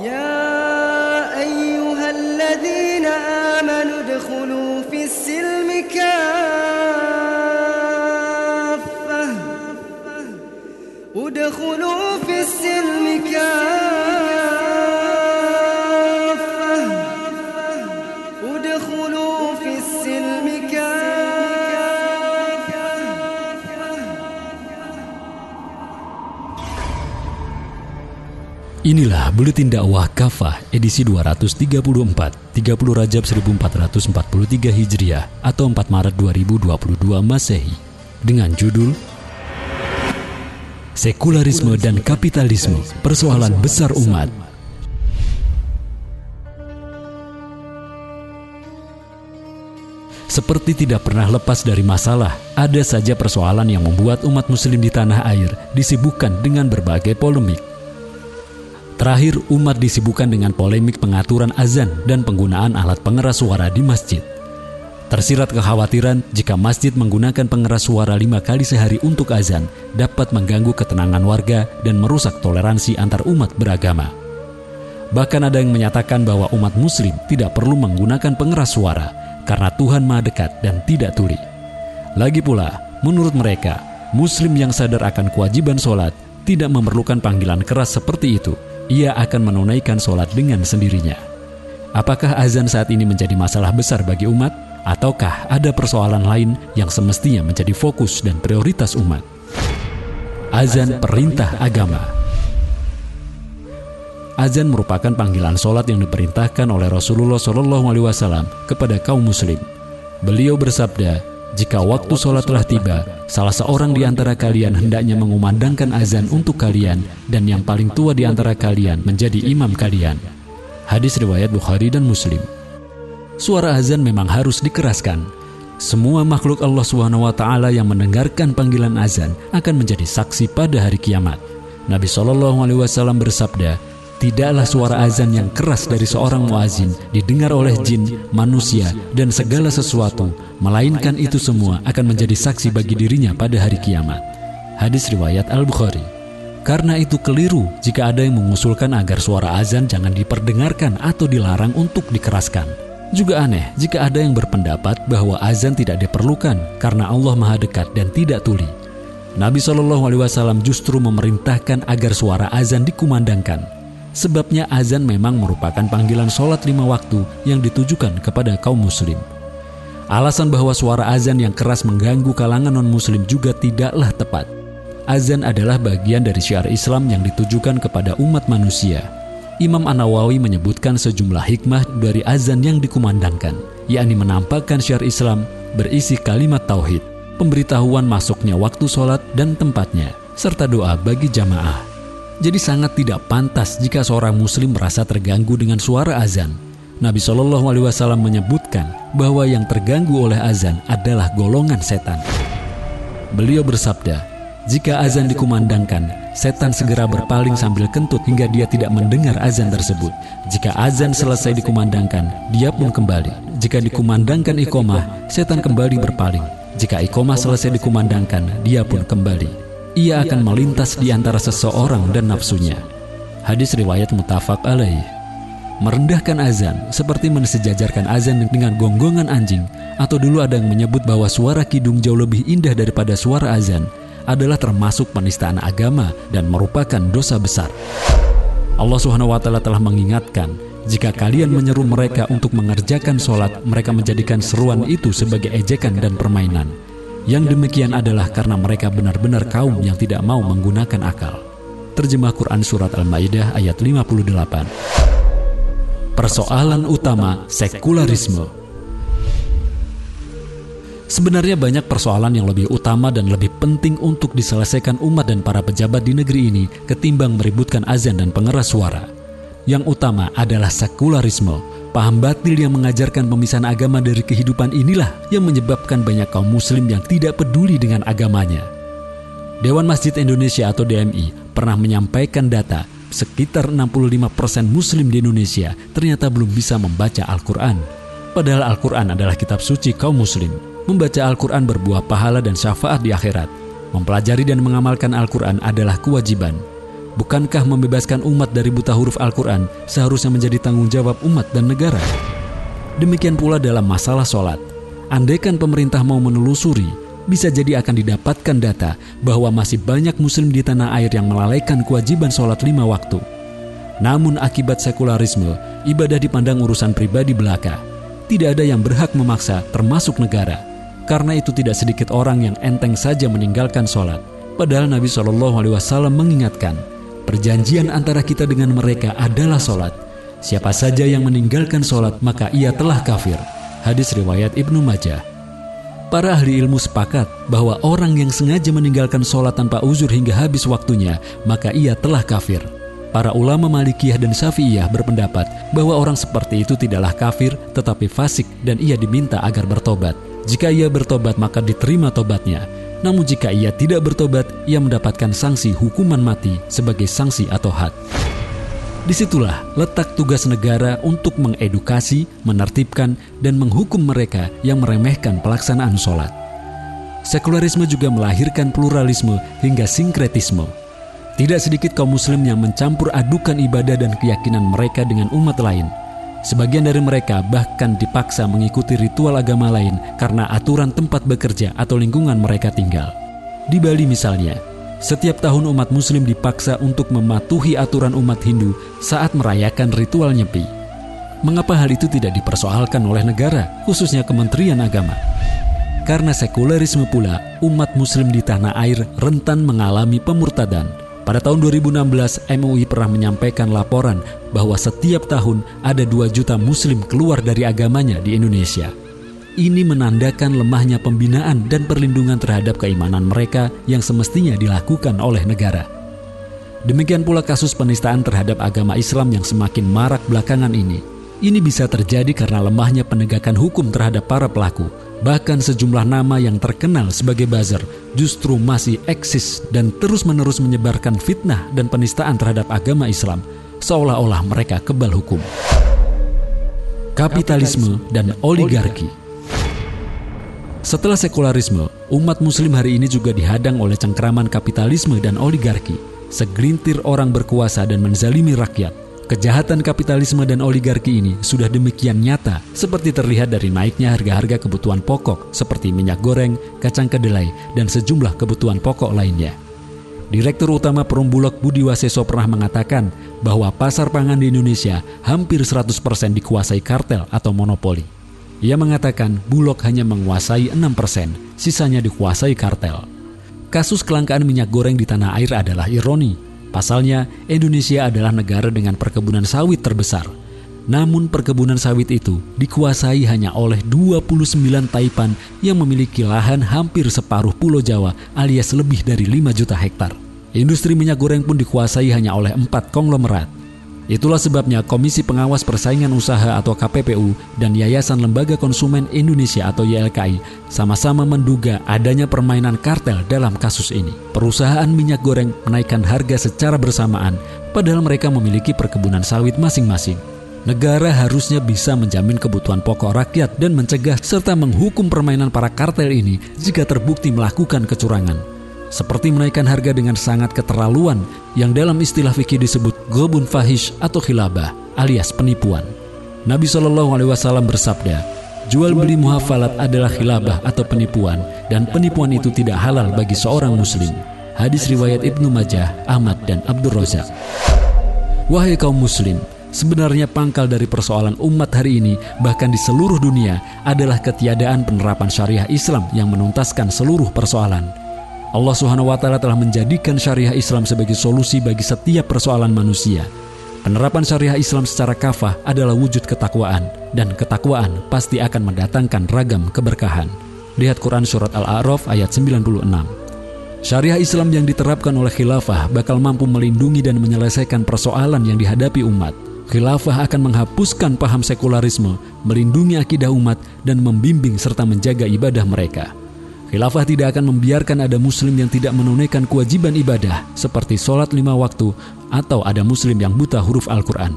يا أيها الذين آمنوا ادخلوا في السلم كافة. ادخلوا في السلم Inilah Buletin Dakwah Kafah edisi 234, 30 Rajab 1443 Hijriah atau 4 Maret 2022 Masehi dengan judul Sekularisme dan Kapitalisme, Persoalan Besar Umat. Seperti tidak pernah lepas dari masalah, ada saja persoalan yang membuat umat muslim di tanah air disibukkan dengan berbagai polemik. Terakhir, umat disibukkan dengan polemik pengaturan azan dan penggunaan alat pengeras suara di masjid. Tersirat kekhawatiran jika masjid menggunakan pengeras suara lima kali sehari untuk azan dapat mengganggu ketenangan warga dan merusak toleransi antar umat beragama. Bahkan ada yang menyatakan bahwa umat muslim tidak perlu menggunakan pengeras suara karena Tuhan maha dekat dan tidak tuli. Lagi pula, menurut mereka, muslim yang sadar akan kewajiban sholat tidak memerlukan panggilan keras seperti itu. Ia akan menunaikan sholat dengan sendirinya. Apakah azan saat ini menjadi masalah besar bagi umat? Ataukah ada persoalan lain yang semestinya menjadi fokus dan prioritas umat? Azan perintah agama. Azan merupakan panggilan sholat yang diperintahkan oleh Rasulullah Wasallam kepada kaum Muslim. Beliau bersabda, jika waktu sholat telah tiba, salah seorang di antara kalian hendaknya mengumandangkan azan untuk kalian, dan yang paling tua di antara kalian menjadi imam kalian. Hadis riwayat Bukhari dan Muslim. Suara azan memang harus dikeraskan. Semua makhluk Allah SWT yang mendengarkan panggilan azan akan menjadi saksi pada hari kiamat. Nabi Shallallahu Alaihi Wasallam bersabda, Tidaklah suara azan yang keras dari seorang muazin didengar oleh jin, manusia, dan segala sesuatu, melainkan itu semua akan menjadi saksi bagi dirinya pada hari kiamat. Hadis riwayat Al-Bukhari. Karena itu keliru jika ada yang mengusulkan agar suara azan jangan diperdengarkan atau dilarang untuk dikeraskan. Juga aneh jika ada yang berpendapat bahwa azan tidak diperlukan karena Allah Maha Dekat dan tidak tuli. Nabi Shallallahu Alaihi Wasallam justru memerintahkan agar suara azan dikumandangkan Sebabnya azan memang merupakan panggilan sholat lima waktu yang ditujukan kepada kaum muslim. Alasan bahwa suara azan yang keras mengganggu kalangan non-muslim juga tidaklah tepat. Azan adalah bagian dari syiar Islam yang ditujukan kepada umat manusia. Imam An-Nawawi menyebutkan sejumlah hikmah dari azan yang dikumandangkan, yakni menampakkan syiar Islam berisi kalimat tauhid, pemberitahuan masuknya waktu sholat dan tempatnya, serta doa bagi jamaah. Jadi sangat tidak pantas jika seorang muslim merasa terganggu dengan suara azan. Nabi Shallallahu Alaihi Wasallam menyebutkan bahwa yang terganggu oleh azan adalah golongan setan. Beliau bersabda, jika azan dikumandangkan, setan segera berpaling sambil kentut hingga dia tidak mendengar azan tersebut. Jika azan selesai dikumandangkan, dia pun kembali. Jika dikumandangkan ikomah, setan kembali berpaling. Jika ikomah selesai dikumandangkan, dia pun kembali ia akan melintas di antara seseorang dan nafsunya. Hadis riwayat mutafak alaih. Merendahkan azan seperti mensejajarkan azan dengan gonggongan anjing atau dulu ada yang menyebut bahwa suara kidung jauh lebih indah daripada suara azan adalah termasuk penistaan agama dan merupakan dosa besar. Allah Subhanahu wa taala telah mengingatkan, jika kalian menyeru mereka untuk mengerjakan sholat, mereka menjadikan seruan itu sebagai ejekan dan permainan. Yang demikian adalah karena mereka benar-benar kaum yang tidak mau menggunakan akal. Terjemah Quran Surat Al-Ma'idah ayat 58 Persoalan utama sekularisme Sebenarnya banyak persoalan yang lebih utama dan lebih penting untuk diselesaikan umat dan para pejabat di negeri ini ketimbang meributkan azan dan pengeras suara. Yang utama adalah sekularisme, Paham batil yang mengajarkan pemisahan agama dari kehidupan inilah yang menyebabkan banyak kaum muslim yang tidak peduli dengan agamanya. Dewan Masjid Indonesia atau DMI pernah menyampaikan data sekitar 65% muslim di Indonesia ternyata belum bisa membaca Al-Quran. Padahal Al-Quran adalah kitab suci kaum muslim. Membaca Al-Quran berbuah pahala dan syafaat di akhirat. Mempelajari dan mengamalkan Al-Quran adalah kewajiban. Bukankah membebaskan umat dari buta huruf Al-Quran seharusnya menjadi tanggung jawab umat dan negara? Demikian pula dalam masalah sholat. Andaikan pemerintah mau menelusuri, bisa jadi akan didapatkan data bahwa masih banyak muslim di tanah air yang melalaikan kewajiban sholat lima waktu. Namun akibat sekularisme, ibadah dipandang urusan pribadi belaka. Tidak ada yang berhak memaksa, termasuk negara. Karena itu tidak sedikit orang yang enteng saja meninggalkan sholat. Padahal Nabi Shallallahu Alaihi Wasallam mengingatkan, Perjanjian antara kita dengan mereka adalah solat. Siapa saja yang meninggalkan solat, maka ia telah kafir. Hadis riwayat Ibnu Majah. Para ahli ilmu sepakat bahwa orang yang sengaja meninggalkan solat tanpa uzur hingga habis waktunya, maka ia telah kafir. Para ulama Malikiyah dan Syafi'iyah berpendapat bahwa orang seperti itu tidaklah kafir tetapi fasik dan ia diminta agar bertobat. Jika ia bertobat maka diterima tobatnya. Namun jika ia tidak bertobat, ia mendapatkan sanksi hukuman mati sebagai sanksi atau had. Di situlah letak tugas negara untuk mengedukasi, menertibkan, dan menghukum mereka yang meremehkan pelaksanaan sholat. Sekularisme juga melahirkan pluralisme hingga sinkretisme. Tidak sedikit kaum muslim yang mencampur adukan ibadah dan keyakinan mereka dengan umat lain – Sebagian dari mereka bahkan dipaksa mengikuti ritual agama lain karena aturan tempat bekerja atau lingkungan mereka tinggal. Di Bali misalnya, setiap tahun umat muslim dipaksa untuk mematuhi aturan umat Hindu saat merayakan ritual nyepi. Mengapa hal itu tidak dipersoalkan oleh negara, khususnya Kementerian Agama? Karena sekularisme pula, umat muslim di tanah air rentan mengalami pemurtadan pada tahun 2016, MUI pernah menyampaikan laporan bahwa setiap tahun ada 2 juta muslim keluar dari agamanya di Indonesia. Ini menandakan lemahnya pembinaan dan perlindungan terhadap keimanan mereka yang semestinya dilakukan oleh negara. Demikian pula kasus penistaan terhadap agama Islam yang semakin marak belakangan ini. Ini bisa terjadi karena lemahnya penegakan hukum terhadap para pelaku, Bahkan sejumlah nama yang terkenal sebagai buzzer justru masih eksis dan terus-menerus menyebarkan fitnah dan penistaan terhadap agama Islam, seolah-olah mereka kebal hukum. Kapitalisme dan oligarki. Setelah sekularisme, umat muslim hari ini juga dihadang oleh cengkraman kapitalisme dan oligarki. Segelintir orang berkuasa dan menzalimi rakyat Kejahatan kapitalisme dan oligarki ini sudah demikian nyata seperti terlihat dari naiknya harga-harga kebutuhan pokok seperti minyak goreng, kacang kedelai, dan sejumlah kebutuhan pokok lainnya. Direktur Utama Perumbulok Budi Waseso pernah mengatakan bahwa pasar pangan di Indonesia hampir 100% dikuasai kartel atau monopoli. Ia mengatakan Bulog hanya menguasai 6%, sisanya dikuasai kartel. Kasus kelangkaan minyak goreng di tanah air adalah ironi Pasalnya, Indonesia adalah negara dengan perkebunan sawit terbesar. Namun perkebunan sawit itu dikuasai hanya oleh 29 taipan yang memiliki lahan hampir separuh pulau Jawa alias lebih dari 5 juta hektar. Industri minyak goreng pun dikuasai hanya oleh empat konglomerat. Itulah sebabnya Komisi Pengawas Persaingan Usaha atau KPPU dan Yayasan Lembaga Konsumen Indonesia atau YLKI sama-sama menduga adanya permainan kartel dalam kasus ini. Perusahaan minyak goreng menaikkan harga secara bersamaan padahal mereka memiliki perkebunan sawit masing-masing. Negara harusnya bisa menjamin kebutuhan pokok rakyat dan mencegah serta menghukum permainan para kartel ini jika terbukti melakukan kecurangan seperti menaikkan harga dengan sangat keterlaluan yang dalam istilah fikih disebut gobun fahish atau khilabah alias penipuan. Nabi Shallallahu Alaihi Wasallam bersabda, jual beli muhafalat adalah khilabah atau penipuan dan penipuan itu tidak halal bagi seorang muslim. Hadis riwayat Ibnu Majah, Ahmad dan Abdul Razak. Wahai kaum muslim, sebenarnya pangkal dari persoalan umat hari ini bahkan di seluruh dunia adalah ketiadaan penerapan syariah Islam yang menuntaskan seluruh persoalan. Allah Subhanahu wa taala telah menjadikan syariah Islam sebagai solusi bagi setiap persoalan manusia. Penerapan syariah Islam secara kafah adalah wujud ketakwaan dan ketakwaan pasti akan mendatangkan ragam keberkahan. Lihat Quran surat Al-A'raf ayat 96. Syariah Islam yang diterapkan oleh khilafah bakal mampu melindungi dan menyelesaikan persoalan yang dihadapi umat. Khilafah akan menghapuskan paham sekularisme, melindungi akidah umat, dan membimbing serta menjaga ibadah mereka. Khilafah tidak akan membiarkan ada muslim yang tidak menunaikan kewajiban ibadah seperti sholat lima waktu atau ada muslim yang buta huruf Al-Quran.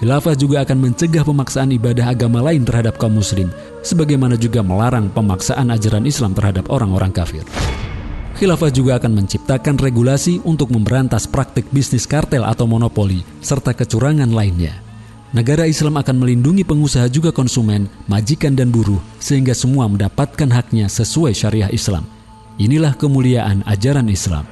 Khilafah juga akan mencegah pemaksaan ibadah agama lain terhadap kaum muslim, sebagaimana juga melarang pemaksaan ajaran Islam terhadap orang-orang kafir. Khilafah juga akan menciptakan regulasi untuk memberantas praktik bisnis kartel atau monopoli, serta kecurangan lainnya. Negara Islam akan melindungi pengusaha juga konsumen, majikan dan buruh, sehingga semua mendapatkan haknya sesuai syariah Islam. Inilah kemuliaan ajaran Islam.